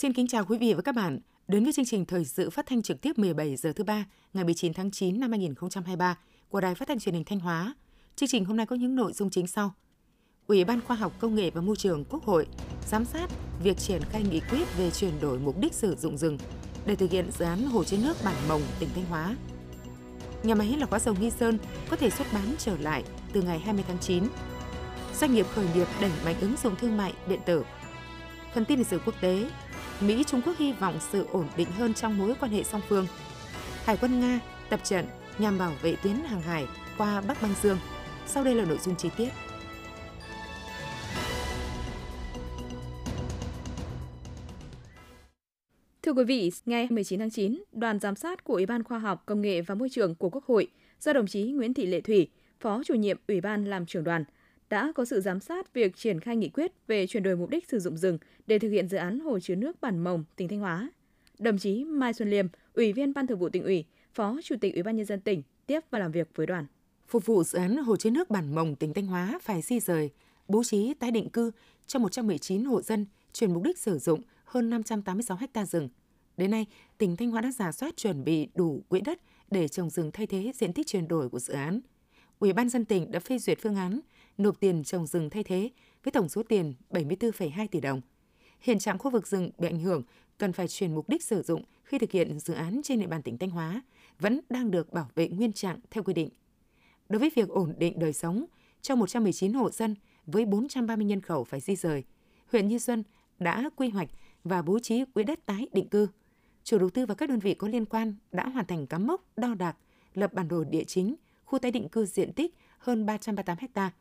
Xin kính chào quý vị và các bạn đến với chương trình thời sự phát thanh trực tiếp 17 giờ thứ ba ngày 19 tháng 9 năm 2023 của Đài Phát thanh Truyền hình Thanh Hóa. Chương trình hôm nay có những nội dung chính sau. Ủy ban Khoa học Công nghệ và Môi trường Quốc hội giám sát việc triển khai nghị quyết về chuyển đổi mục đích sử dụng rừng để thực hiện dự án hồ chứa nước Bản Mồng, tỉnh Thanh Hóa. Nhà máy lọc hóa dầu Nghi Sơn có thể xuất bán trở lại từ ngày 20 tháng 9. Doanh nghiệp khởi nghiệp đẩy mạnh ứng dụng thương mại điện tử. Phần tin lịch sử quốc tế, Mỹ Trung Quốc hy vọng sự ổn định hơn trong mối quan hệ song phương. Hải quân Nga tập trận nhằm bảo vệ tuyến hàng hải qua Bắc Băng Dương. Sau đây là nội dung chi tiết. Thưa quý vị, ngày 19 tháng 9, đoàn giám sát của Ủy ban Khoa học, Công nghệ và Môi trường của Quốc hội do đồng chí Nguyễn Thị Lệ Thủy, Phó chủ nhiệm Ủy ban làm trưởng đoàn, đã có sự giám sát việc triển khai nghị quyết về chuyển đổi mục đích sử dụng rừng để thực hiện dự án hồ chứa nước Bản Mồng, tỉnh Thanh Hóa. Đồng chí Mai Xuân Liêm, Ủy viên Ban Thường vụ tỉnh ủy, Phó Chủ tịch Ủy ban nhân dân tỉnh tiếp và làm việc với đoàn. Phục vụ dự án hồ chứa nước Bản Mồng, tỉnh Thanh Hóa phải di rời, bố trí tái định cư cho 119 hộ dân chuyển mục đích sử dụng hơn 586 ha rừng. Đến nay, tỉnh Thanh Hóa đã giả soát chuẩn bị đủ quỹ đất để trồng rừng thay thế diện tích chuyển đổi của dự án. Ủy ban dân tỉnh đã phê duyệt phương án nộp tiền trồng rừng thay thế với tổng số tiền 74,2 tỷ đồng. Hiện trạng khu vực rừng bị ảnh hưởng cần phải chuyển mục đích sử dụng khi thực hiện dự án trên địa bàn tỉnh Thanh Hóa vẫn đang được bảo vệ nguyên trạng theo quy định. Đối với việc ổn định đời sống cho 119 hộ dân với 430 nhân khẩu phải di rời, huyện Như Xuân đã quy hoạch và bố trí quỹ đất tái định cư. Chủ đầu tư và các đơn vị có liên quan đã hoàn thành cắm mốc, đo đạc, lập bản đồ địa chính, khu tái định cư diện tích hơn 338 ha,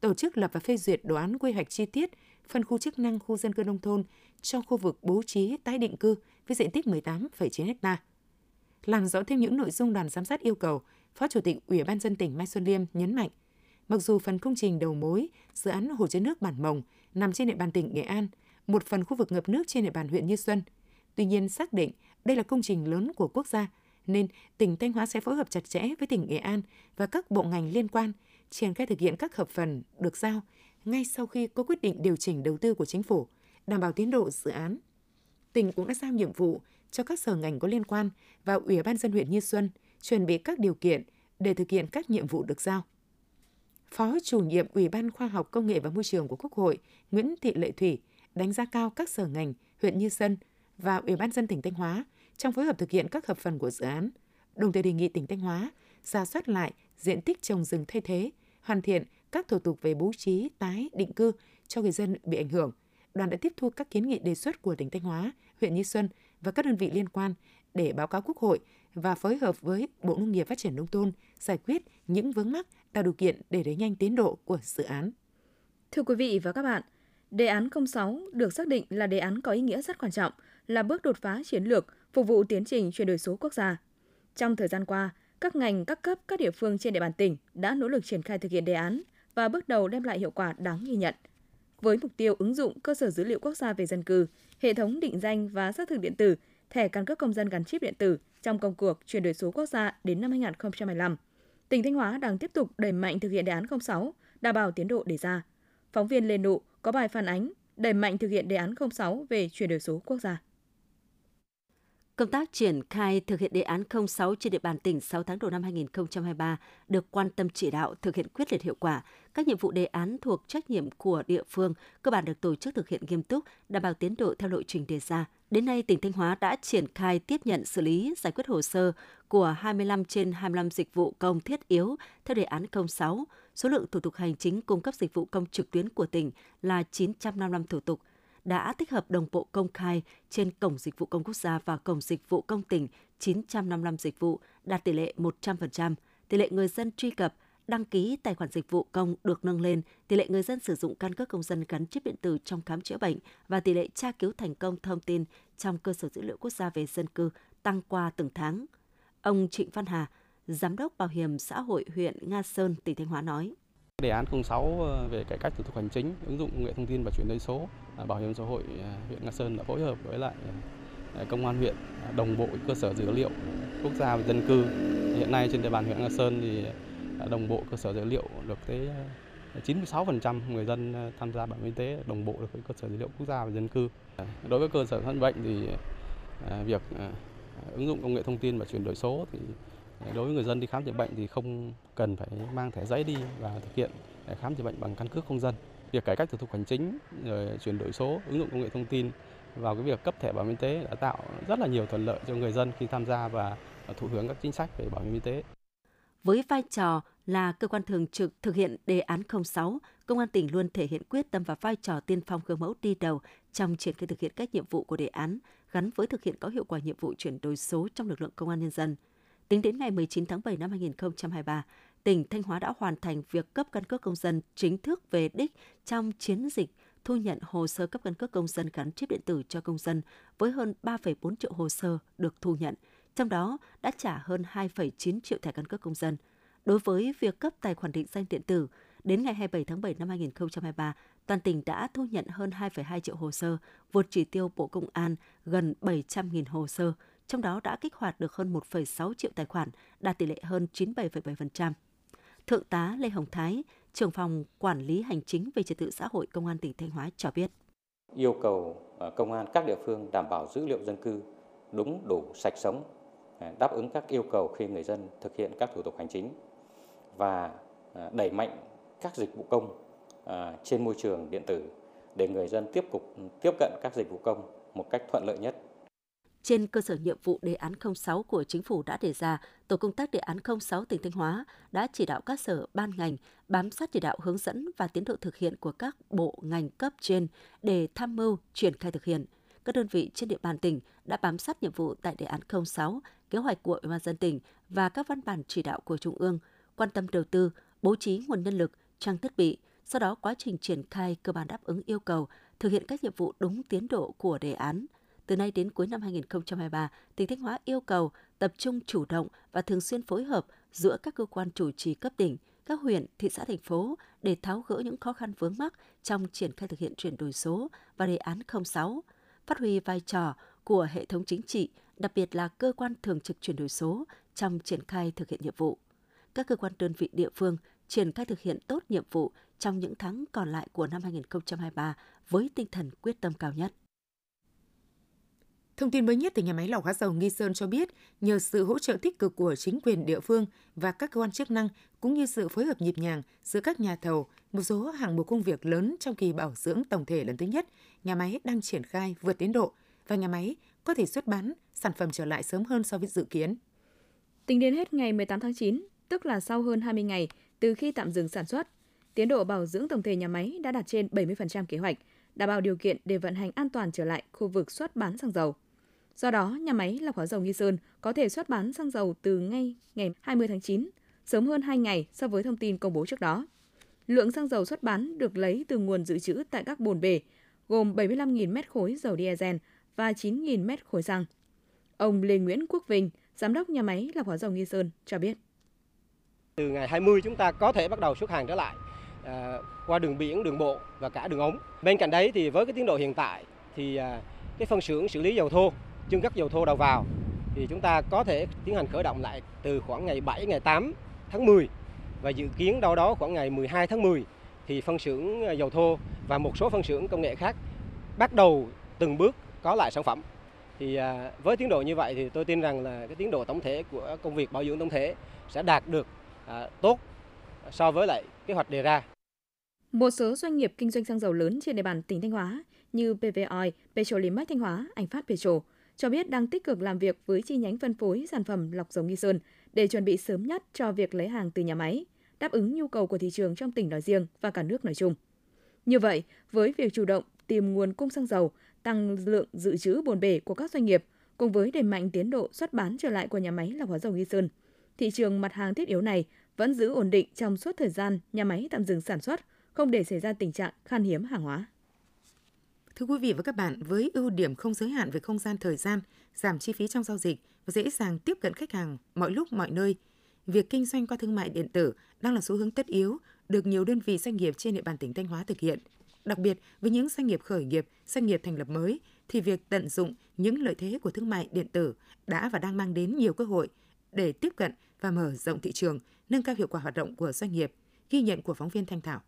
tổ chức lập và phê duyệt đồ án quy hoạch chi tiết phân khu chức năng khu dân cư nông thôn cho khu vực bố trí tái định cư với diện tích 18,9 ha. Làm rõ thêm những nội dung đoàn giám sát yêu cầu, Phó Chủ tịch Ủy ban dân tỉnh Mai Xuân Liêm nhấn mạnh, mặc dù phần công trình đầu mối dự án hồ chứa nước Bản Mồng nằm trên địa bàn tỉnh Nghệ An, một phần khu vực ngập nước trên địa bàn huyện Như Xuân, tuy nhiên xác định đây là công trình lớn của quốc gia nên tỉnh Thanh Hóa sẽ phối hợp chặt chẽ với tỉnh Nghệ An và các bộ ngành liên quan triển khai thực hiện các hợp phần được giao ngay sau khi có quyết định điều chỉnh đầu tư của chính phủ, đảm bảo tiến độ dự án. Tỉnh cũng đã giao nhiệm vụ cho các sở ngành có liên quan và Ủy ban dân huyện Như Xuân chuẩn bị các điều kiện để thực hiện các nhiệm vụ được giao. Phó chủ nhiệm Ủy ban Khoa học Công nghệ và Môi trường của Quốc hội Nguyễn Thị Lệ Thủy đánh giá cao các sở ngành huyện Như Xuân và Ủy ban dân tỉnh Thanh Hóa trong phối hợp thực hiện các hợp phần của dự án, đồng thời đề nghị tỉnh Thanh Hóa ra soát lại diện tích trồng rừng thay thế, hoàn thiện các thủ tục về bố trí tái định cư cho người dân bị ảnh hưởng. Đoàn đã tiếp thu các kiến nghị đề xuất của tỉnh Thanh Hóa, huyện Như Xuân và các đơn vị liên quan để báo cáo Quốc hội và phối hợp với Bộ Nông nghiệp Phát triển Nông thôn giải quyết những vướng mắc tạo điều kiện để đẩy nhanh tiến độ của dự án. Thưa quý vị và các bạn, đề án 06 được xác định là đề án có ý nghĩa rất quan trọng, là bước đột phá chiến lược phục vụ tiến trình chuyển đổi số quốc gia. Trong thời gian qua, các ngành, các cấp, các địa phương trên địa bàn tỉnh đã nỗ lực triển khai thực hiện đề án và bước đầu đem lại hiệu quả đáng ghi nhận. Với mục tiêu ứng dụng cơ sở dữ liệu quốc gia về dân cư, hệ thống định danh và xác thực điện tử, thẻ căn cước công dân gắn chip điện tử trong công cuộc chuyển đổi số quốc gia đến năm 2025, tỉnh Thanh Hóa đang tiếp tục đẩy mạnh thực hiện đề án 06, đảm bảo tiến độ đề ra. Phóng viên Lê Nụ có bài phản ánh đẩy mạnh thực hiện đề án 06 về chuyển đổi số quốc gia. Công tác triển khai thực hiện đề án 06 trên địa bàn tỉnh 6 tháng đầu năm 2023 được quan tâm chỉ đạo thực hiện quyết liệt hiệu quả. Các nhiệm vụ đề án thuộc trách nhiệm của địa phương cơ bản được tổ chức thực hiện nghiêm túc, đảm bảo tiến độ theo lộ trình đề ra. Đến nay, tỉnh Thanh Hóa đã triển khai tiếp nhận xử lý giải quyết hồ sơ của 25 trên 25 dịch vụ công thiết yếu theo đề án 06. Số lượng thủ tục hành chính cung cấp dịch vụ công trực tuyến của tỉnh là 955 thủ tục – đã tích hợp đồng bộ công khai trên Cổng Dịch vụ Công Quốc gia và Cổng Dịch vụ Công tỉnh 955 dịch vụ, đạt tỷ lệ 100%. Tỷ lệ người dân truy cập, đăng ký tài khoản dịch vụ công được nâng lên, tỷ lệ người dân sử dụng căn cước công dân gắn chip điện tử trong khám chữa bệnh và tỷ lệ tra cứu thành công thông tin trong cơ sở dữ liệu quốc gia về dân cư tăng qua từng tháng. Ông Trịnh Văn Hà, Giám đốc Bảo hiểm xã hội huyện Nga Sơn, tỉnh Thanh Hóa nói. Đề án 06 ờ, về cải cách thủ tục hành chính, ứng dụng công nghệ thông tin và chuyển đổi số, à, Bảo hiểm xã hội à, huyện Nga Sơn đã phối hợp với lại à, công an huyện đồng bộ cơ sở dữ liệu quốc gia về dân cư. Hiện nay trên địa bàn huyện Nga Sơn thì đồng bộ cơ sở dữ liệu được tới 96% người dân tham gia bảo hiểm y tế đồng bộ được với cơ sở dữ liệu quốc gia về dân cư. Đối với cơ sở khám bệnh thì việc ứng dụng công nghệ thông tin và chuyển đổi số thì đối với người dân đi khám chữa bệnh thì không cần phải mang thẻ giấy đi và thực hiện khám chữa bệnh bằng căn cước công dân. Việc cải cách thủ tục hành chính, rồi chuyển đổi số, ứng dụng công nghệ thông tin vào cái việc cấp thẻ bảo hiểm y tế đã tạo rất là nhiều thuận lợi cho người dân khi tham gia và thụ hưởng các chính sách về bảo hiểm y tế. Với vai trò là cơ quan thường trực thực hiện đề án 06, Công an tỉnh luôn thể hiện quyết tâm và vai trò tiên phong gương mẫu đi đầu trong triển khai thực hiện các nhiệm vụ của đề án gắn với thực hiện có hiệu quả nhiệm vụ chuyển đổi số trong lực lượng công an nhân dân. Tính đến ngày 19 tháng 7 năm 2023, tỉnh Thanh Hóa đã hoàn thành việc cấp căn cước công dân chính thức về đích trong chiến dịch thu nhận hồ sơ cấp căn cước công dân gắn chip điện tử cho công dân với hơn 3,4 triệu hồ sơ được thu nhận, trong đó đã trả hơn 2,9 triệu thẻ căn cước công dân. Đối với việc cấp tài khoản định danh điện tử, đến ngày 27 tháng 7 năm 2023, toàn tỉnh đã thu nhận hơn 2,2 triệu hồ sơ, vượt chỉ tiêu Bộ Công an gần 700.000 hồ sơ, trong đó đã kích hoạt được hơn 1,6 triệu tài khoản, đạt tỷ lệ hơn 97,7%. Thượng tá Lê Hồng Thái, trưởng phòng quản lý hành chính về trật tự xã hội công an tỉnh Thanh Hóa cho biết. Yêu cầu ờ, công an các địa phương đảm bảo dữ liệu dân cư đúng đủ sạch sống, ờ, đáp ứng các yêu cầu khi người dân thực hiện các thủ tục hành chính và ờ, đẩy mạnh các dịch vụ công trên môi trường điện tử để người dân tiếp tục tiếp cận các dịch vụ công một cách thuận lợi nhất. Trên cơ sở nhiệm vụ đề án 06 của chính phủ đã đề ra, tổ công tác đề án 06 tỉnh Thanh Hóa đã chỉ đạo các sở ban ngành bám sát chỉ đạo hướng dẫn và tiến độ thực hiện của các bộ ngành cấp trên để tham mưu triển khai thực hiện. Các đơn vị trên địa bàn tỉnh đã bám sát nhiệm vụ tại đề án 06, kế hoạch của Ủy ban dân tỉnh và các văn bản chỉ đạo của Trung ương, quan tâm đầu tư, bố trí nguồn nhân lực, trang thiết bị, sau đó quá trình triển khai cơ bản đáp ứng yêu cầu, thực hiện các nhiệm vụ đúng tiến độ của đề án – từ nay đến cuối năm 2023, tỉnh Thanh Hóa yêu cầu tập trung chủ động và thường xuyên phối hợp giữa các cơ quan chủ trì cấp tỉnh, các huyện, thị xã, thành phố để tháo gỡ những khó khăn vướng mắc trong triển khai thực hiện chuyển đổi số và đề án 06, phát huy vai trò của hệ thống chính trị, đặc biệt là cơ quan thường trực chuyển đổi số trong triển khai thực hiện nhiệm vụ. Các cơ quan đơn vị địa phương triển khai thực hiện tốt nhiệm vụ trong những tháng còn lại của năm 2023 với tinh thần quyết tâm cao nhất. Thông tin mới nhất từ nhà máy lọc hóa dầu Nghi Sơn cho biết, nhờ sự hỗ trợ tích cực của chính quyền địa phương và các cơ quan chức năng, cũng như sự phối hợp nhịp nhàng giữa các nhà thầu, một số hạng mục công việc lớn trong kỳ bảo dưỡng tổng thể lần thứ nhất, nhà máy đang triển khai vượt tiến độ và nhà máy có thể xuất bán sản phẩm trở lại sớm hơn so với dự kiến. Tính đến hết ngày 18 tháng 9, tức là sau hơn 20 ngày từ khi tạm dừng sản xuất, tiến độ bảo dưỡng tổng thể nhà máy đã đạt trên 70% kế hoạch, đảm bảo điều kiện để vận hành an toàn trở lại khu vực xuất bán xăng dầu. Do đó, nhà máy lọc hóa dầu Nghi Sơn có thể xuất bán xăng dầu từ ngay ngày 20 tháng 9, sớm hơn 2 ngày so với thông tin công bố trước đó. Lượng xăng dầu xuất bán được lấy từ nguồn dự trữ tại các bồn bể, gồm 75.000 mét khối dầu diesel và 9.000 mét khối xăng. Ông Lê Nguyễn Quốc Vinh, giám đốc nhà máy lọc hóa dầu Nghi Sơn cho biết. Từ ngày 20 chúng ta có thể bắt đầu xuất hàng trở lại à, qua đường biển, đường bộ và cả đường ống. Bên cạnh đấy thì với cái tiến độ hiện tại thì à, cái phân xưởng xử lý dầu thô chưng cất dầu thô đầu vào thì chúng ta có thể tiến hành khởi động lại từ khoảng ngày 7 ngày 8 tháng 10 và dự kiến đâu đó khoảng ngày 12 tháng 10 thì phân xưởng ờ, dầu thô và một số phân xưởng công nghệ khác bắt đầu từng bước có lại sản phẩm. Thì ờ, với tiến độ như vậy thì tôi tin rằng là cái tiến độ tổng thể của công việc bảo dưỡng tổng thể sẽ đạt được ờ, tốt so với lại kế hoạch đề ra. Một số doanh nghiệp kinh doanh xăng dầu lớn trên địa bàn tỉnh Thanh Hóa như PVOI, Petrolimax Petrolimex Thanh Hóa, Anh Phát Petro cho biết đang tích cực làm việc với chi nhánh phân phối sản phẩm lọc dầu Nghi Sơn để chuẩn bị sớm nhất cho việc lấy hàng từ nhà máy, đáp ứng nhu cầu của thị trường trong tỉnh nói riêng và cả nước nói chung. Như vậy, với việc chủ động tìm nguồn cung xăng dầu, tăng lượng dự trữ bồn bể của các doanh nghiệp, cùng với đẩy mạnh tiến độ xuất bán trở lại của nhà máy lọc hóa dầu Nghi Sơn, thị trường mặt hàng thiết yếu này vẫn giữ ổn định trong suốt thời gian nhà máy tạm dừng sản xuất, không để xảy ra tình trạng khan hiếm hàng hóa. Thưa quý vị và các bạn, với ưu điểm không giới hạn về không gian thời gian, giảm chi phí trong giao dịch và dễ dàng tiếp cận khách hàng mọi lúc mọi nơi, việc kinh doanh qua thương mại điện tử đang là xu hướng tất yếu được nhiều đơn vị doanh nghiệp trên địa bàn tỉnh Thanh Hóa thực hiện. Đặc biệt với những doanh nghiệp khởi nghiệp, doanh nghiệp thành lập mới thì việc tận dụng những lợi thế của thương mại điện tử đã và đang mang đến nhiều cơ hội để tiếp cận và mở rộng thị trường, nâng cao hiệu quả hoạt động của doanh nghiệp, ghi nhận của phóng viên Thanh Thảo.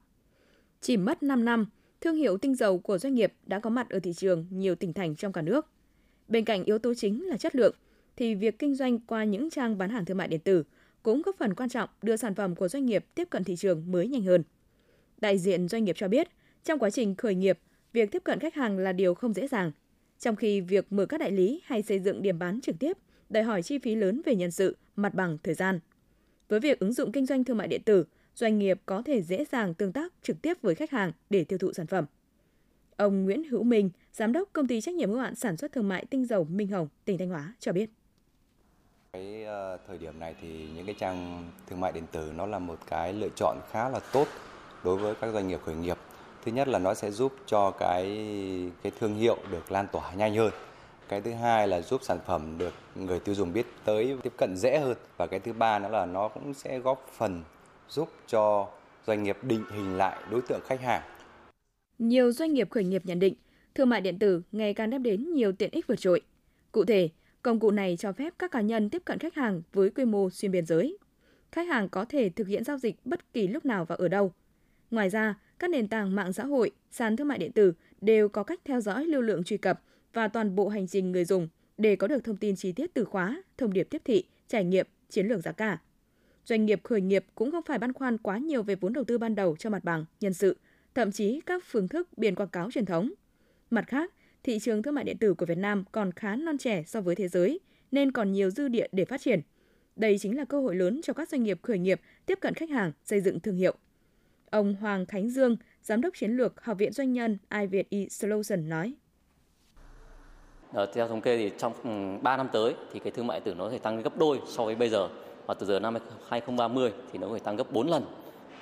Chỉ mất 5 năm, thương hiệu tinh dầu của doanh nghiệp đã có mặt ở thị trường nhiều tỉnh thành trong cả nước. Bên cạnh yếu tố chính là chất lượng, thì việc kinh doanh qua những trang bán hàng thương mại điện tử cũng góp phần quan trọng đưa sản phẩm của doanh nghiệp tiếp cận thị trường mới nhanh hơn. Đại diện doanh nghiệp cho biết, trong quá trình khởi nghiệp, việc tiếp cận khách hàng là điều không dễ dàng. Trong khi việc mở các đại lý hay xây dựng điểm bán trực tiếp đòi hỏi chi phí lớn về nhân sự, mặt bằng, thời gian. Với việc ứng dụng kinh doanh thương mại điện tử, doanh nghiệp có thể dễ dàng tương tác trực tiếp với khách hàng để tiêu thụ sản phẩm. Ông Nguyễn Hữu Minh, giám đốc công ty trách nhiệm hữu hạn sản xuất thương mại tinh dầu Minh Hồng, tỉnh Thanh Hóa cho biết. Cái ờ, thời điểm này thì những cái trang thương mại điện tử nó là một cái lựa chọn khá là tốt đối với các doanh nghiệp khởi nghiệp. Thứ nhất là nó sẽ giúp cho cái cái thương hiệu được lan tỏa nhanh hơn. Cái thứ hai là giúp sản phẩm được người tiêu dùng biết tới tiếp cận dễ hơn và cái thứ ba nữa là nó cũng sẽ góp phần giúp cho doanh nghiệp định hình lại đối tượng khách hàng. Nhiều doanh nghiệp khởi nghiệp nhận định thương mại điện tử ngày càng đem đến nhiều tiện ích vượt trội. Cụ thể, công cụ này cho phép các cá nhân tiếp cận khách hàng với quy mô xuyên biên giới. Khách hàng có thể thực hiện giao dịch bất kỳ lúc nào và ở đâu. Ngoài ra, các nền tảng mạng xã hội, sàn thương mại điện tử đều có cách theo dõi lưu lượng truy cập và toàn bộ hành trình người dùng để có được thông tin chi tiết từ khóa, thông điệp tiếp thị, trải nghiệm, chiến lược giá cả. Doanh nghiệp khởi nghiệp cũng không phải băn khoăn quá nhiều về vốn đầu tư ban đầu cho mặt bằng, nhân sự, thậm chí các phương thức biển quảng cáo truyền thống. Mặt khác, thị trường thương mại điện tử của Việt Nam còn khá non trẻ so với thế giới, nên còn nhiều dư địa để phát triển. Đây chính là cơ hội lớn cho các doanh nghiệp khởi nghiệp tiếp cận khách hàng, xây dựng thương hiệu. Ông Hoàng Khánh Dương, Giám đốc Chiến lược Học viện Doanh nhân iVietE Solution nói. Ở theo thống kê thì trong ừ, 3 năm tới thì cái thương mại điện tử nó sẽ tăng gấp đôi so với bây giờ và từ giờ năm 2030 thì nó có thể tăng gấp 4 lần.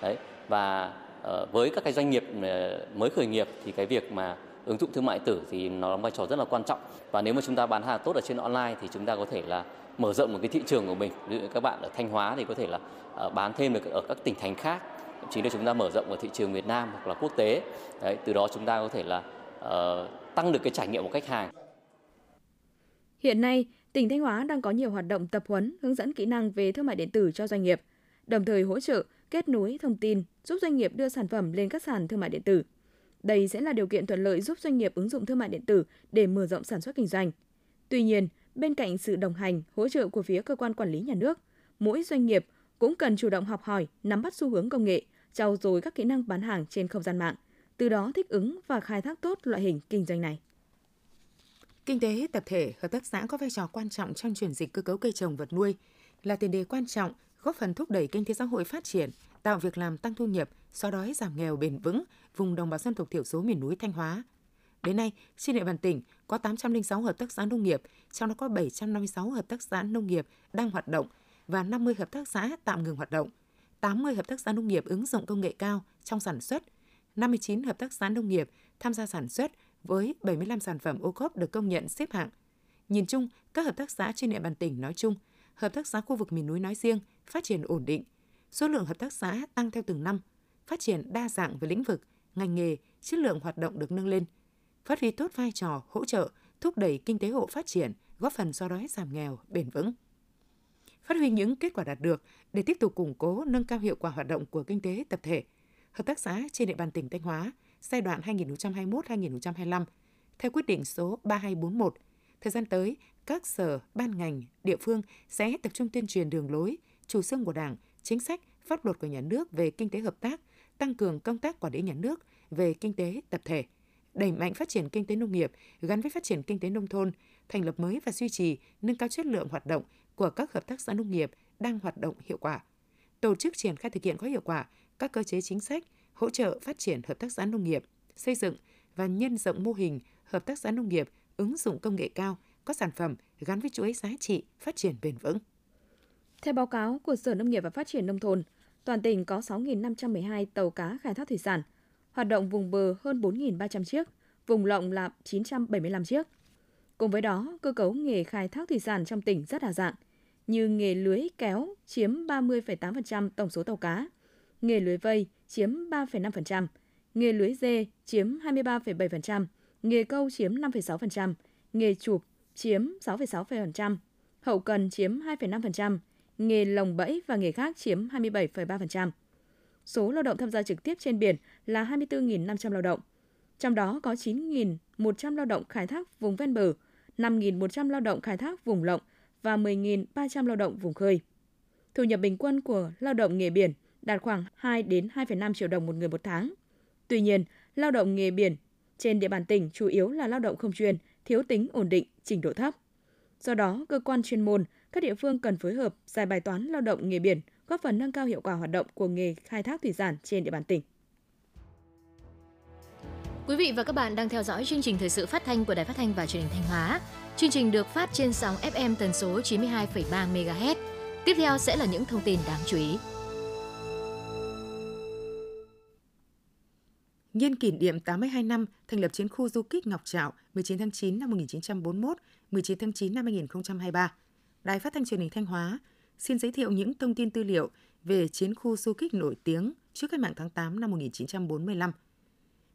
Đấy. Và ờ, với các cái doanh nghiệp ờ, mới khởi nghiệp thì cái việc mà ứng dụng thương mại tử thì nó đóng vai trò rất là quan trọng và nếu mà chúng ta bán hàng tốt ở trên online thì chúng ta có thể là mở rộng một cái thị trường của mình ví dụ các bạn ở Thanh Hóa thì có thể là ờ, bán thêm được ở các tỉnh thành khác thậm chí là chúng ta mở rộng ở thị trường Việt Nam hoặc là quốc tế đấy từ đó chúng ta có thể là uh, tăng được cái trải nghiệm của khách hàng Hiện nay, tỉnh Thanh Hóa đang có nhiều hoạt động tập huấn, hướng dẫn kỹ năng về thương mại điện tử cho doanh nghiệp, đồng thời hỗ trợ kết nối thông tin giúp doanh nghiệp đưa sản phẩm lên các sàn thương mại điện tử. Đây sẽ là điều kiện thuận lợi giúp doanh nghiệp ứng dụng thương mại điện tử để mở rộng sản xuất kinh doanh. Tuy nhiên, bên cạnh sự đồng hành, hỗ trợ của phía cơ quan quản lý nhà nước, mỗi doanh nghiệp cũng cần chủ động học hỏi, nắm bắt xu hướng công nghệ, trau dồi các kỹ năng bán hàng trên không gian mạng, từ đó thích ứng và khai thác tốt loại hình kinh doanh này. Kinh tế tập thể, hợp tác xã có vai trò quan trọng trong chuyển dịch cơ cấu cây trồng vật nuôi, là tiền đề quan trọng góp phần thúc đẩy kinh tế xã hội phát triển, tạo việc làm tăng thu nhập, xóa đói giảm nghèo bền vững vùng đồng bào dân tộc thiểu số miền núi Thanh Hóa. Đến nay, trên địa bàn tỉnh có 806 hợp tác xã nông nghiệp, trong đó có 756 hợp tác xã nông nghiệp đang hoạt động và 50 hợp tác xã tạm ngừng hoạt động, 80 hợp tác xã nông nghiệp ứng dụng công nghệ cao trong sản xuất, 59 hợp tác xã nông nghiệp tham gia sản xuất với 75 sản phẩm ô cốp được công nhận xếp hạng. Nhìn chung, các hợp tác xã trên địa bàn tỉnh nói chung, hợp tác xã khu vực miền núi nói riêng phát triển ổn định. Số lượng hợp tác xã tăng theo từng năm, phát triển đa dạng về lĩnh vực, ngành nghề, chất lượng hoạt động được nâng lên. Phát huy tốt vai trò hỗ trợ, thúc đẩy kinh tế hộ phát triển, góp phần xóa đói giảm nghèo bền vững. Phát huy những kết quả đạt được để tiếp tục củng cố nâng cao hiệu quả hoạt động của kinh tế tập thể, hợp tác xã trên địa bàn tỉnh Thanh Hóa – giai đoạn 2021-2025 theo quyết định số 3241. Thời gian tới, các sở, ban ngành, địa phương sẽ tập trung tuyên truyền đường lối, chủ trương của Đảng, chính sách, pháp luật của nhà nước về kinh tế hợp tác, tăng cường công tác quản lý nhà nước về kinh tế tập thể, đẩy mạnh phát triển kinh tế nông nghiệp gắn với phát triển kinh tế nông thôn, thành lập mới và duy trì nâng cao chất lượng hoạt động của các hợp tác xã nông nghiệp đang hoạt động hiệu quả. Tổ chức triển khai thực hiện có hiệu quả các cơ chế chính sách, hỗ trợ phát triển hợp tác xã nông nghiệp, xây dựng và nhân rộng mô hình hợp tác xã nông nghiệp ứng dụng công nghệ cao, có sản phẩm gắn với chuỗi giá trị phát triển bền vững. Theo báo cáo của Sở Nông nghiệp và Phát triển Nông thôn, toàn tỉnh có 6.512 tàu cá khai thác thủy sản, hoạt động vùng bờ hơn 4.300 chiếc, vùng lộng là 975 chiếc. Cùng với đó, cơ cấu nghề khai thác thủy sản trong tỉnh rất đa dạng, như nghề lưới kéo chiếm 30,8% tổng số tàu cá, nghề lưới vây chiếm 3,5%, nghề lưới dê chiếm 23,7%, nghề câu chiếm 5,6%, nghề chụp chiếm 6,6%, hậu cần chiếm 2,5%, nghề lồng bẫy và nghề khác chiếm 27,3%. số lao động tham gia trực tiếp trên biển là 24.500 lao động. Trong đó có 9.100 lao động khai thác vùng ven bờ, 5.100 lao động khai thác vùng lộng và 10.300 lao động vùng khơi. Thu nhập bình quân của lao động nghề biển đạt khoảng 2 đến 2,5 triệu đồng một người một tháng. Tuy nhiên, lao động nghề biển trên địa bàn tỉnh chủ yếu là lao động không chuyên, thiếu tính ổn định, trình độ thấp. Do đó, cơ quan chuyên môn, các địa phương cần phối hợp giải bài toán lao động nghề biển, góp phần nâng cao hiệu quả hoạt động của nghề khai thác thủy sản trên địa bàn tỉnh. Quý vị và các bạn đang theo dõi chương trình thời sự phát thanh của Đài Phát thanh và Truyền hình Thanh Hóa. Chương trình được phát trên sóng FM tần số 92,3 MHz. Tiếp theo sẽ là những thông tin đáng chú ý. Nhân kỷ niệm 82 năm thành lập chiến khu du kích Ngọc Trạo 19 tháng 9 năm 1941, 19 tháng 9 năm 2023, Đài Phát thanh Truyền hình Thanh Hóa xin giới thiệu những thông tin tư liệu về chiến khu du kích nổi tiếng trước cách mạng tháng 8 năm 1945.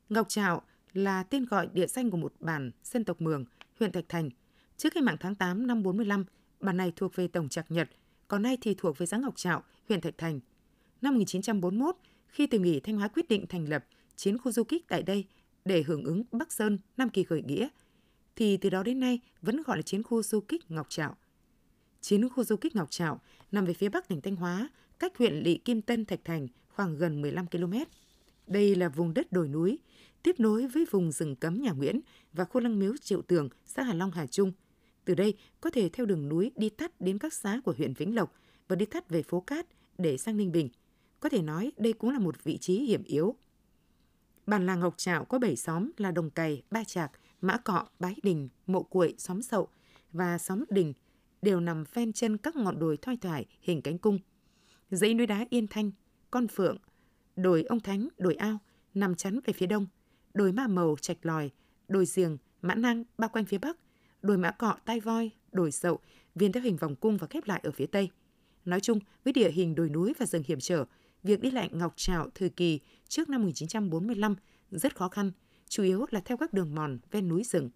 Ngọc Trạo là tên gọi địa danh của một bản dân tộc Mường, huyện Thạch Thành. Trước cách mạng tháng 8 năm 45, bản này thuộc về Tổng Trạc Nhật, còn nay thì thuộc về xã Ngọc Trạo, huyện Thạch Thành. Năm 1941, khi tỉnh ủy Thanh Hóa quyết định thành lập chiến khu du kích tại đây để hưởng ứng Bắc Sơn Nam Kỳ khởi nghĩa, thì từ đó đến nay vẫn gọi là chiến khu du kích Ngọc Trạo. Chiến khu du kích Ngọc Trạo nằm về phía bắc tỉnh Thanh Hóa, cách huyện Lị Kim Tân Thạch Thành khoảng gần 15 km. Đây là vùng đất đồi núi, tiếp nối với vùng rừng cấm nhà Nguyễn và khu lăng miếu Triệu Tường, xã Hà Long, Hà Trung. Từ đây có thể theo đường núi đi tắt đến các xã của huyện Vĩnh Lộc và đi tắt về phố Cát để sang Ninh Bình. Có thể nói đây cũng là một vị trí hiểm yếu. Bản làng Ngọc Trạo có 7 xóm là Đồng Cày, Ba Trạc, Mã Cọ, Bái Đình, Mộ Cuội, xóm Sậu và xóm Đình đều nằm ven chân các ngọn đồi thoai thoải hình cánh cung. Dãy núi đá Yên Thanh, Con Phượng, đồi Ông Thánh, đồi Ao nằm chắn về phía đông, đồi Ma Màu, Trạch Lòi, đồi Giềng, Mã Năng bao quanh phía bắc, đồi Mã Cọ, Tai Voi, đồi Sậu viên theo hình vòng cung và khép lại ở phía tây. Nói chung, với địa hình đồi núi và rừng hiểm trở, việc đi lại Ngọc Trạo thời kỳ trước năm 1945 rất khó khăn, chủ yếu là theo các đường mòn ven núi rừng.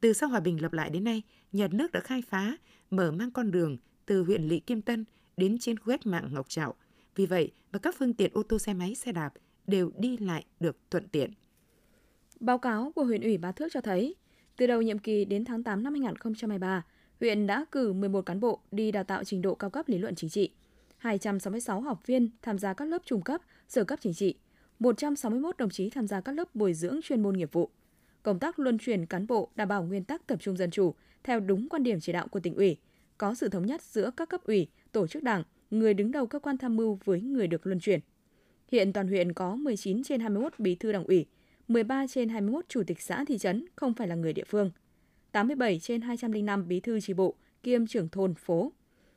Từ sau hòa bình lập lại đến nay, nhà nước đã khai phá, mở mang con đường từ huyện Lị Kim Tân đến trên khu cách mạng Ngọc Trạo. Vì vậy mà các phương tiện ô tô xe máy, xe đạp đều đi lại được thuận tiện. Báo cáo của huyện ủy Bá Thước cho thấy, từ đầu nhiệm kỳ đến tháng 8 năm 2023, huyện đã cử 11 cán bộ đi đào tạo trình độ cao cấp lý luận chính trị, 266 học viên tham gia các lớp trung cấp, sở cấp chính trị, 161 đồng chí tham gia các lớp bồi dưỡng chuyên môn nghiệp vụ. Công tác luân chuyển cán bộ đảm bảo nguyên tắc tập trung dân chủ theo đúng quan điểm chỉ đạo của tỉnh ủy, có sự thống nhất giữa các cấp ủy, tổ chức đảng, người đứng đầu cơ quan tham mưu với người được luân chuyển. Hiện toàn huyện có 19 trên 21 bí thư đảng ủy, 13 trên 21 chủ tịch xã thị trấn không phải là người địa phương, 87 trên 205 bí thư tri bộ kiêm trưởng thôn phố,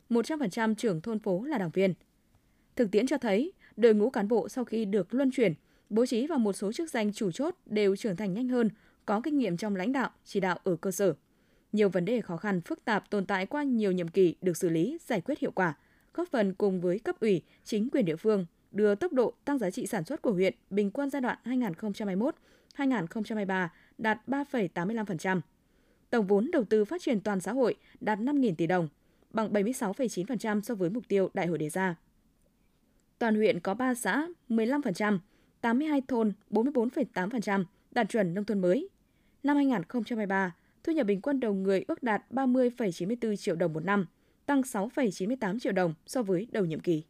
100% trưởng thôn phố là đảng viên. Thực tiễn cho thấy, đội ngũ cán bộ sau khi được luân chuyển, bố trí vào một số chức danh chủ chốt đều trưởng thành nhanh hơn, có kinh nghiệm trong lãnh đạo, chỉ đạo ở cơ sở. Nhiều vấn đề khó khăn phức tạp tồn tại qua nhiều nhiệm kỳ được xử lý, giải quyết hiệu quả, góp phần cùng với cấp ủy, chính quyền địa phương đưa tốc độ tăng giá trị sản xuất của huyện bình quân giai đoạn 2021-2023 đạt 3,85%. Tổng vốn đầu tư phát triển toàn xã hội đạt 5.000 tỷ đồng, bằng 76,9% so với mục tiêu đại hội đề ra. Toàn huyện có 3 xã 15%, 82 thôn 44,8% đạt chuẩn nông thôn mới. Năm 2023, thu nhập bình quân đầu người ước đạt 30,94 triệu đồng một năm, tăng 6,98 triệu đồng so với đầu nhiệm kỳ.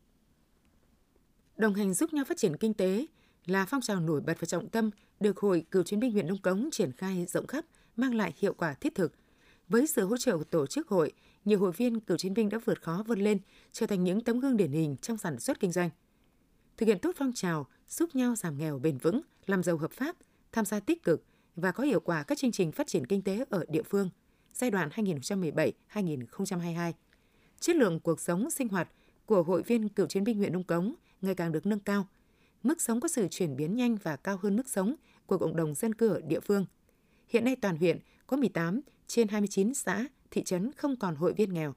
Đồng hành giúp nhau phát triển kinh tế là phong trào nổi bật và trọng tâm được Hội Cựu chiến binh huyện Đông Cống triển khai rộng khắp, mang lại hiệu quả thiết thực. Với sự hỗ trợ của tổ chức hội, nhiều hội viên cựu chiến binh đã vượt khó vươn lên, trở thành những tấm gương điển hình trong sản xuất kinh doanh. Thực hiện tốt phong trào giúp nhau giảm nghèo bền vững, làm giàu hợp pháp, tham gia tích cực và có hiệu quả các chương trình phát triển kinh tế ở địa phương giai đoạn 2017-2022. Chất lượng cuộc sống sinh hoạt của hội viên cựu chiến binh huyện Đông Cống ngày càng được nâng cao. Mức sống có sự chuyển biến nhanh và cao hơn mức sống của cộng đồng dân cư ở địa phương. Hiện nay toàn huyện có 18 trên 29 xã, thị trấn không còn hội viên nghèo.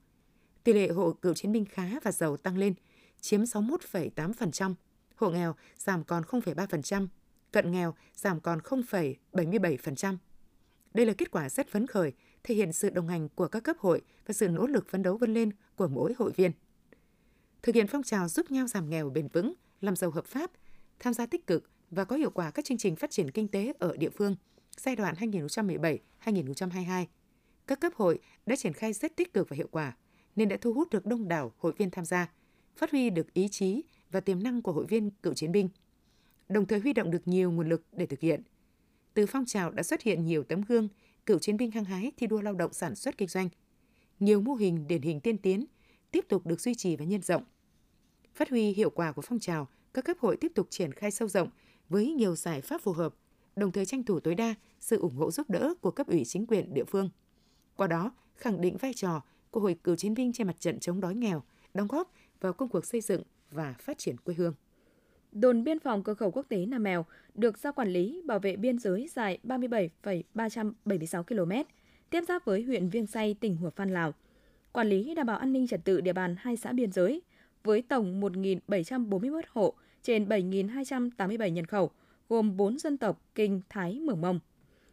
Tỷ lệ hộ cựu chiến binh khá và giàu tăng lên, chiếm 61,8%, hộ nghèo giảm còn 0,3%, cận nghèo giảm còn 0,77%. Đây là kết quả rất phấn khởi, thể hiện sự đồng hành của các cấp hội và sự nỗ lực phấn đấu vươn lên của mỗi hội viên. Thực hiện phong trào giúp nhau giảm nghèo bền vững làm giàu hợp pháp, tham gia tích cực và có hiệu quả các chương trình phát triển kinh tế ở địa phương giai đoạn 2017-2022. Các cấp hội đã triển khai rất tích cực và hiệu quả, nên đã thu hút được đông đảo hội viên tham gia, phát huy được ý chí và tiềm năng của hội viên cựu chiến binh, đồng thời huy động được nhiều nguồn lực để thực hiện. Từ phong trào đã xuất hiện nhiều tấm gương cựu chiến binh hăng hái thi đua lao động sản xuất kinh doanh. Nhiều mô hình điển hình tiên tiến tiếp tục được duy trì và nhân rộng. Phát huy hiệu quả của phong trào, các cấp hội tiếp tục triển khai sâu rộng với nhiều giải pháp phù hợp, đồng thời tranh thủ tối đa sự ủng hộ giúp đỡ của cấp ủy chính quyền địa phương. Qua đó, khẳng định vai trò của Hội cựu chiến binh trên mặt trận chống đói nghèo, đóng góp vào công cuộc xây dựng và phát triển quê hương. Đồn biên phòng cửa khẩu quốc tế Nam Mèo được giao quản lý bảo vệ biên giới dài 37,376 km, tiếp giáp với huyện Viêng Say, tỉnh Hủa Phan, Lào. Quản lý đảm bảo an ninh trật tự địa bàn hai xã biên giới với tổng 1.741 hộ trên 7.287 nhân khẩu, gồm 4 dân tộc Kinh, Thái, Mường Mông.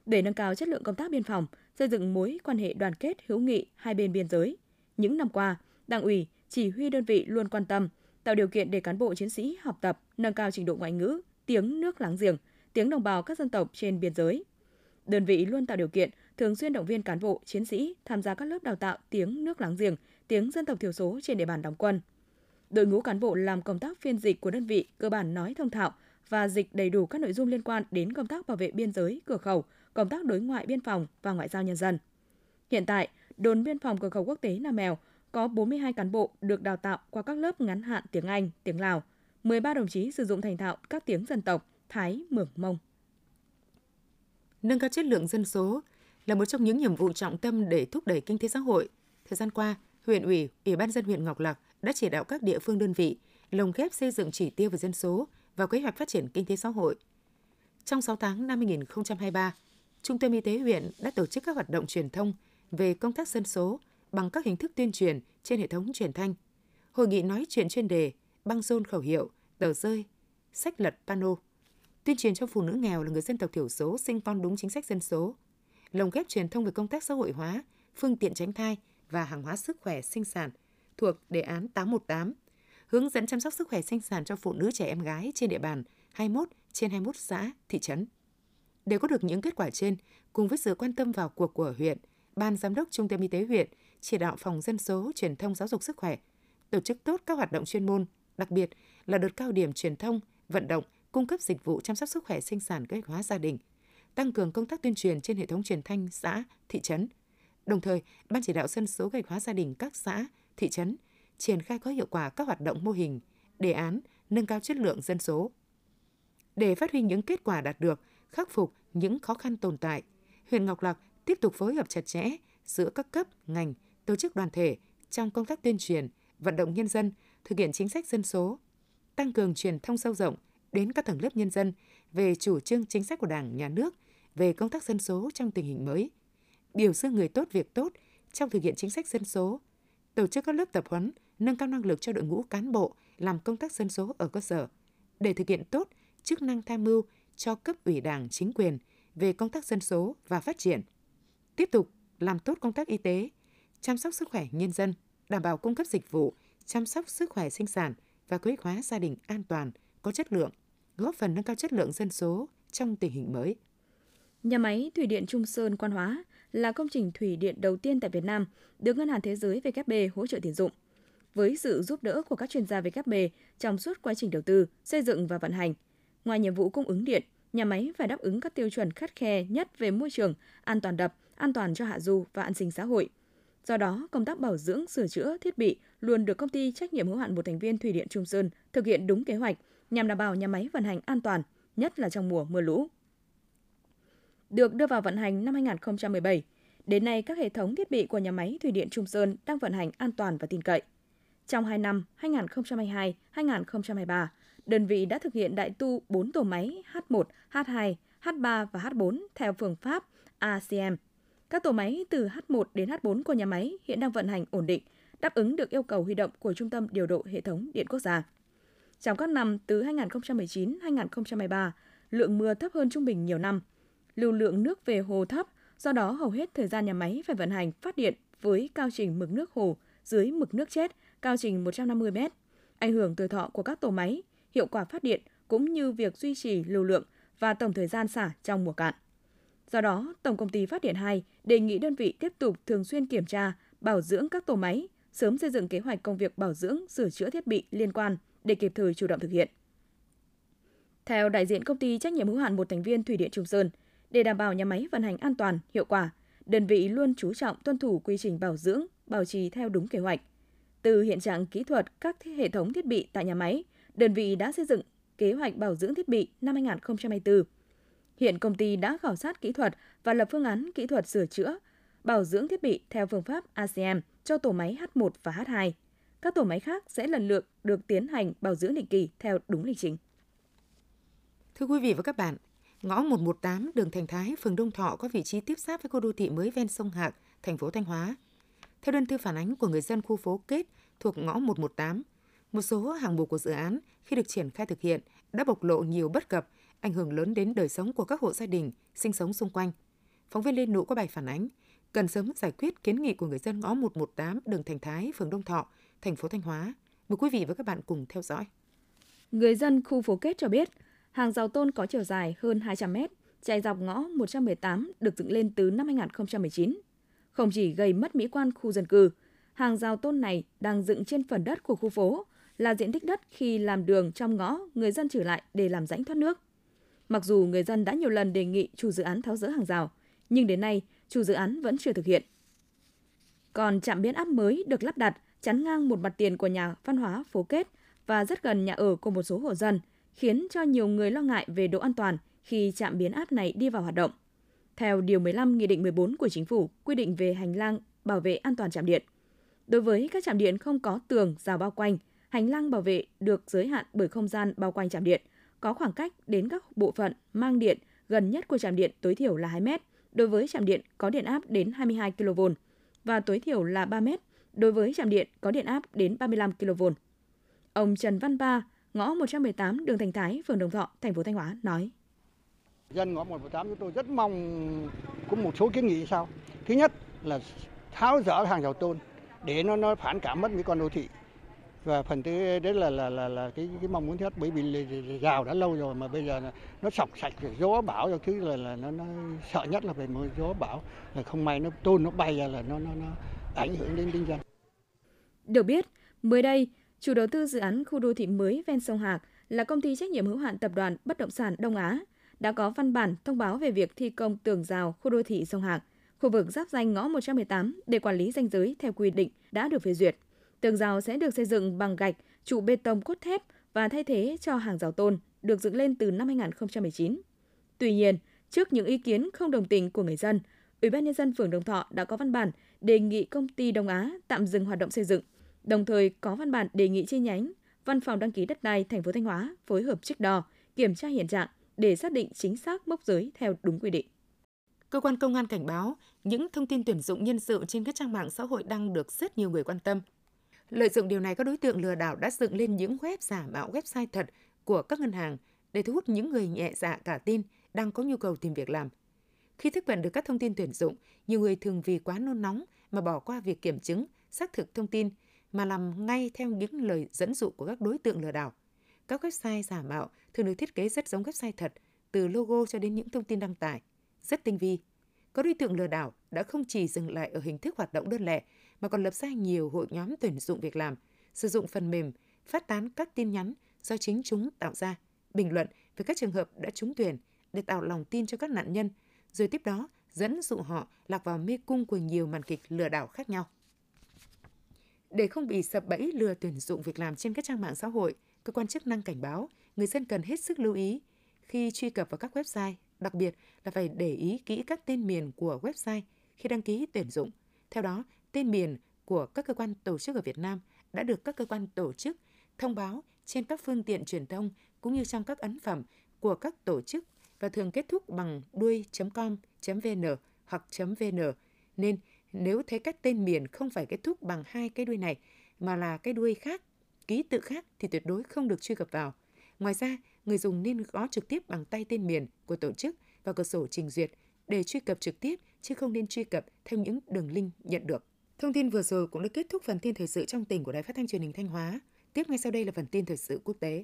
Để nâng cao chất lượng công tác biên phòng, xây dựng mối quan hệ đoàn kết hữu nghị hai bên biên giới. Những năm qua, Đảng ủy, chỉ huy đơn vị luôn quan tâm, tạo điều kiện để cán bộ chiến sĩ học tập, nâng cao trình độ ngoại ngữ, tiếng nước láng giềng, tiếng đồng bào các dân tộc trên biên giới. Đơn vị luôn tạo điều kiện, thường xuyên động viên cán bộ, chiến sĩ tham gia các lớp đào tạo tiếng nước láng giềng, tiếng dân tộc thiểu số trên địa bàn đóng quân. Đội ngũ cán bộ làm công tác phiên dịch của đơn vị cơ bản nói thông thạo và dịch đầy đủ các nội dung liên quan đến công tác bảo vệ biên giới, cửa khẩu, công tác đối ngoại biên phòng và ngoại giao nhân dân. Hiện tại, đồn biên phòng cửa khẩu quốc tế Nam Mèo có 42 cán bộ được đào tạo qua các lớp ngắn hạn tiếng Anh, tiếng Lào, 13 đồng chí sử dụng thành thạo các tiếng dân tộc Thái, Mường, Mông. Nâng cao chất lượng dân số là một trong những nhiệm vụ trọng tâm để thúc đẩy kinh tế xã hội. Thời gian qua, huyện ủy, ủy ban dân huyện Ngọc Lặc đã chỉ đạo các địa phương đơn vị lồng ghép xây dựng chỉ tiêu về dân số và kế hoạch phát triển kinh tế xã hội. Trong 6 tháng năm 2023, Trung tâm Y tế huyện đã tổ chức các hoạt động truyền thông về công tác dân số bằng các hình thức tuyên truyền trên hệ thống truyền thanh. Hội nghị nói chuyện chuyên đề, băng rôn khẩu hiệu, tờ rơi, sách lật pano. Tuyên truyền cho phụ nữ nghèo là người dân tộc thiểu số sinh con đúng chính sách dân số. Lồng ghép truyền thông về công tác xã hội hóa, phương tiện tránh thai và hàng hóa sức khỏe sinh sản thuộc đề án 818 hướng dẫn chăm sóc sức khỏe sinh sản cho phụ nữ trẻ em gái trên địa bàn 21 trên 21 xã, thị trấn. Để có được những kết quả trên, cùng với sự quan tâm vào cuộc của huyện, Ban Giám đốc Trung tâm Y tế huyện chỉ đạo phòng dân số, truyền thông giáo dục sức khỏe, tổ chức tốt các hoạt động chuyên môn, đặc biệt là đợt cao điểm truyền thông, vận động, cung cấp dịch vụ chăm sóc sức khỏe sinh sản kế hóa gia đình, tăng cường công tác tuyên truyền trên hệ thống truyền thanh xã, thị trấn. Đồng thời, Ban chỉ đạo dân số gạch hóa gia đình các xã, thị trấn triển khai có hiệu quả các hoạt động mô hình, đề án nâng cao chất lượng dân số. Để phát huy những kết quả đạt được, khắc phục những khó khăn tồn tại, huyện Ngọc Lặc tiếp tục phối hợp chặt chẽ giữa các cấp, ngành, tổ chức đoàn thể trong công tác tuyên truyền, vận động nhân dân thực hiện chính sách dân số, tăng cường truyền thông sâu rộng đến các tầng lớp nhân dân về chủ trương chính sách của Đảng, Nhà nước về công tác dân số trong tình hình mới, biểu dương người tốt việc tốt trong thực hiện chính sách dân số, tổ chức các lớp tập huấn, nâng cao năng lực cho đội ngũ cán bộ làm công tác dân số ở cơ sở để thực hiện tốt chức năng tham mưu cho cấp ủy Đảng, chính quyền về công tác dân số và phát triển. Tiếp tục làm tốt công tác y tế, chăm sóc sức khỏe nhân dân, đảm bảo cung cấp dịch vụ, chăm sóc sức khỏe sinh sản và kế hóa gia đình an toàn, có chất lượng, góp phần nâng cao chất lượng dân số trong tình hình mới. Nhà máy Thủy điện Trung Sơn Quan Hóa là công trình thủy điện đầu tiên tại Việt Nam được Ngân hàng Thế giới WB hỗ trợ tiền dụng. Với sự giúp đỡ của các chuyên gia WB trong suốt quá trình đầu tư, xây dựng và vận hành, ngoài nhiệm vụ cung ứng điện, nhà máy phải đáp ứng các tiêu chuẩn khắt khe nhất về môi trường, an toàn đập, an toàn cho hạ du và an sinh xã hội. Do đó, công tác bảo dưỡng, sửa chữa thiết bị luôn được công ty trách nhiệm hữu hạn một thành viên Thủy điện Trung Sơn thực hiện đúng kế hoạch nhằm đảm bảo nhà máy vận hành an toàn, nhất là trong mùa mưa lũ. Được đưa vào vận hành năm 2017, đến nay các hệ thống thiết bị của nhà máy Thủy điện Trung Sơn đang vận hành an toàn và tin cậy. Trong 2 năm 2022-2023, đơn vị đã thực hiện đại tu 4 tổ máy H1, H2, H3 và H4 theo phương pháp ACM – các tổ máy từ H1 đến H4 của nhà máy hiện đang vận hành ổn định, đáp ứng được yêu cầu huy động của Trung tâm Điều độ Hệ thống Điện Quốc gia. Trong các năm từ 2019-2023, lượng mưa thấp hơn trung bình nhiều năm. Lưu lượng nước về hồ thấp, do đó hầu hết thời gian nhà máy phải vận hành phát điện với cao trình mực nước hồ dưới mực nước chết, cao trình 150 m. Ảnh hưởng tuổi thọ của các tổ máy, hiệu quả phát điện cũng như việc duy trì lưu lượng và tổng thời gian xả trong mùa cạn. Do đó, Tổng công ty Phát điện 2 đề nghị đơn vị tiếp tục thường xuyên kiểm tra, bảo dưỡng các tổ máy, sớm xây dựng kế hoạch công việc bảo dưỡng, sửa chữa thiết bị liên quan để kịp thời chủ động thực hiện. Theo đại diện công ty trách nhiệm hữu hạn một thành viên Thủy điện Trung Sơn, để đảm bảo nhà máy vận hành an toàn, hiệu quả, đơn vị luôn chú trọng tuân thủ quy trình bảo dưỡng, bảo trì theo đúng kế hoạch. Từ hiện trạng kỹ thuật các hệ thống thiết bị tại nhà máy, đơn vị đã xây dựng kế hoạch bảo dưỡng thiết bị năm 2024. Hiện công ty đã khảo sát kỹ thuật và lập phương án kỹ thuật sửa chữa, bảo dưỡng thiết bị theo phương pháp ACM cho tổ máy H1 và H2. Các tổ máy khác sẽ lần lượt được tiến hành bảo dưỡng định kỳ theo đúng lịch trình. Thưa quý vị và các bạn, ngõ 118 đường Thành Thái, phường Đông Thọ có vị trí tiếp giáp với khu đô thị mới ven sông Hạc, thành phố Thanh Hóa. Theo đơn thư phản ánh của người dân khu phố Kết thuộc ngõ 118, một số hạng mục của dự án khi được triển khai thực hiện đã bộc lộ nhiều bất cập, ảnh hưởng lớn đến đời sống của các hộ gia đình sinh sống xung quanh. Phóng viên liên Nụ có bài phản ánh, cần sớm giải quyết kiến nghị của người dân ngõ 118 đường Thành Thái, phường Đông Thọ, thành phố Thanh Hóa. Mời quý vị và các bạn cùng theo dõi. Người dân khu phố Kết cho biết, hàng rào tôn có chiều dài hơn 200 mét, chạy dọc ngõ 118 được dựng lên từ năm 2019. Không chỉ gây mất mỹ quan khu dân cư, hàng rào tôn này đang dựng trên phần đất của khu phố, là diện tích đất khi làm đường trong ngõ người dân trừ lại để làm rãnh thoát nước. Mặc dù người dân đã nhiều lần đề nghị chủ dự án tháo dỡ hàng rào, nhưng đến nay chủ dự án vẫn chưa thực hiện. Còn trạm biến áp mới được lắp đặt chắn ngang một mặt tiền của nhà văn hóa phố kết và rất gần nhà ở của một số hộ dân, khiến cho nhiều người lo ngại về độ an toàn khi trạm biến áp này đi vào hoạt động. Theo Điều 15 Nghị định 14 của Chính phủ quy định về hành lang bảo vệ an toàn trạm điện. Đối với các trạm điện không có tường, rào bao quanh, hành lang bảo vệ được giới hạn bởi không gian bao quanh trạm điện, có khoảng cách đến các bộ phận mang điện gần nhất của trạm điện tối thiểu là 2 mét đối với trạm điện có điện áp đến 22 kV và tối thiểu là 3 mét đối với trạm điện có điện áp đến 35 kV. Ông Trần Văn Ba, ngõ 118 đường Thành Thái, phường Đồng Thọ, thành phố Thanh Hóa nói. Dân ngõ 118 chúng tôi rất mong có một số kiến nghị sau. Thứ nhất là tháo dỡ hàng rào tôn để nó nó phản cảm mất mỹ quan đô thị và phần thứ đấy là là là là cái cái mong muốn nhất bởi vì rào đã lâu rồi mà bây giờ là nó sọc sạch rồi gió bão rồi thứ là là nó, nó sợ nhất là về mưa gió bão là không may nó tôn nó bay ra là nó nó nó ảnh hưởng đến kinh dân. Được biết, mới đây, chủ đầu tư dự án khu đô thị mới ven sông Hạc là công ty trách nhiệm hữu hạn tập đoàn bất động sản Đông Á đã có văn bản thông báo về việc thi công tường rào khu đô thị sông Hạc, khu vực giáp danh ngõ 118 để quản lý danh giới theo quy định đã được phê duyệt. Tường rào sẽ được xây dựng bằng gạch, trụ bê tông cốt thép và thay thế cho hàng rào tôn được dựng lên từ năm 2019. Tuy nhiên, trước những ý kiến không đồng tình của người dân, Ủy ban nhân dân phường Đồng Thọ đã có văn bản đề nghị công ty Đông Á tạm dừng hoạt động xây dựng, đồng thời có văn bản đề nghị chi nhánh Văn phòng đăng ký đất đai thành phố Thanh Hóa phối hợp trích đo, kiểm tra hiện trạng để xác định chính xác mốc giới theo đúng quy định. Cơ quan công an cảnh báo, những thông tin tuyển dụng nhân sự trên các trang mạng xã hội đang được rất nhiều người quan tâm. Lợi dụng điều này, các đối tượng lừa đảo đã dựng lên những web giả mạo website thật của các ngân hàng để thu hút những người nhẹ dạ cả tin đang có nhu cầu tìm việc làm. Khi tiếp cận được các thông tin tuyển dụng, nhiều người thường vì quá nôn nóng mà bỏ qua việc kiểm chứng, xác thực thông tin mà làm ngay theo những lời dẫn dụ của các đối tượng lừa đảo. Các website giả mạo thường được thiết kế rất giống website thật, từ logo cho đến những thông tin đăng tải, rất tinh vi. các đối tượng lừa đảo đã không chỉ dừng lại ở hình thức hoạt động đơn lẻ mà còn lập ra nhiều hội nhóm tuyển dụng việc làm, sử dụng phần mềm, phát tán các tin nhắn do chính chúng tạo ra, bình luận về các trường hợp đã trúng tuyển để tạo lòng tin cho các nạn nhân, rồi tiếp đó dẫn dụ họ lạc vào mê cung của nhiều màn kịch lừa đảo khác nhau. Để không bị sập bẫy lừa tuyển dụng việc làm trên các trang mạng xã hội, cơ quan chức năng cảnh báo người dân cần hết sức lưu ý khi truy cập vào các website, đặc biệt là phải để ý kỹ các tên miền của website khi đăng ký tuyển dụng. Theo đó, tên miền của các cơ quan tổ chức ở Việt Nam đã được các cơ quan tổ chức thông báo trên các phương tiện truyền thông cũng như trong các ấn phẩm của các tổ chức và thường kết thúc bằng đuôi .com.vn hoặc .vn. Nên nếu thấy các tên miền không phải kết thúc bằng hai cái đuôi này mà là cái đuôi khác, ký tự khác thì tuyệt đối không được truy cập vào. Ngoài ra, người dùng nên gõ trực tiếp bằng tay tên miền của tổ chức vào cửa sổ trình duyệt để truy cập trực tiếp chứ không nên truy cập theo những đường link nhận được. Thông tin vừa rồi cũng đã kết thúc phần tin thời sự trong tỉnh của Đài Phát thanh Truyền hình Thanh Hóa. Tiếp ngay sau đây là phần tin thời sự quốc tế.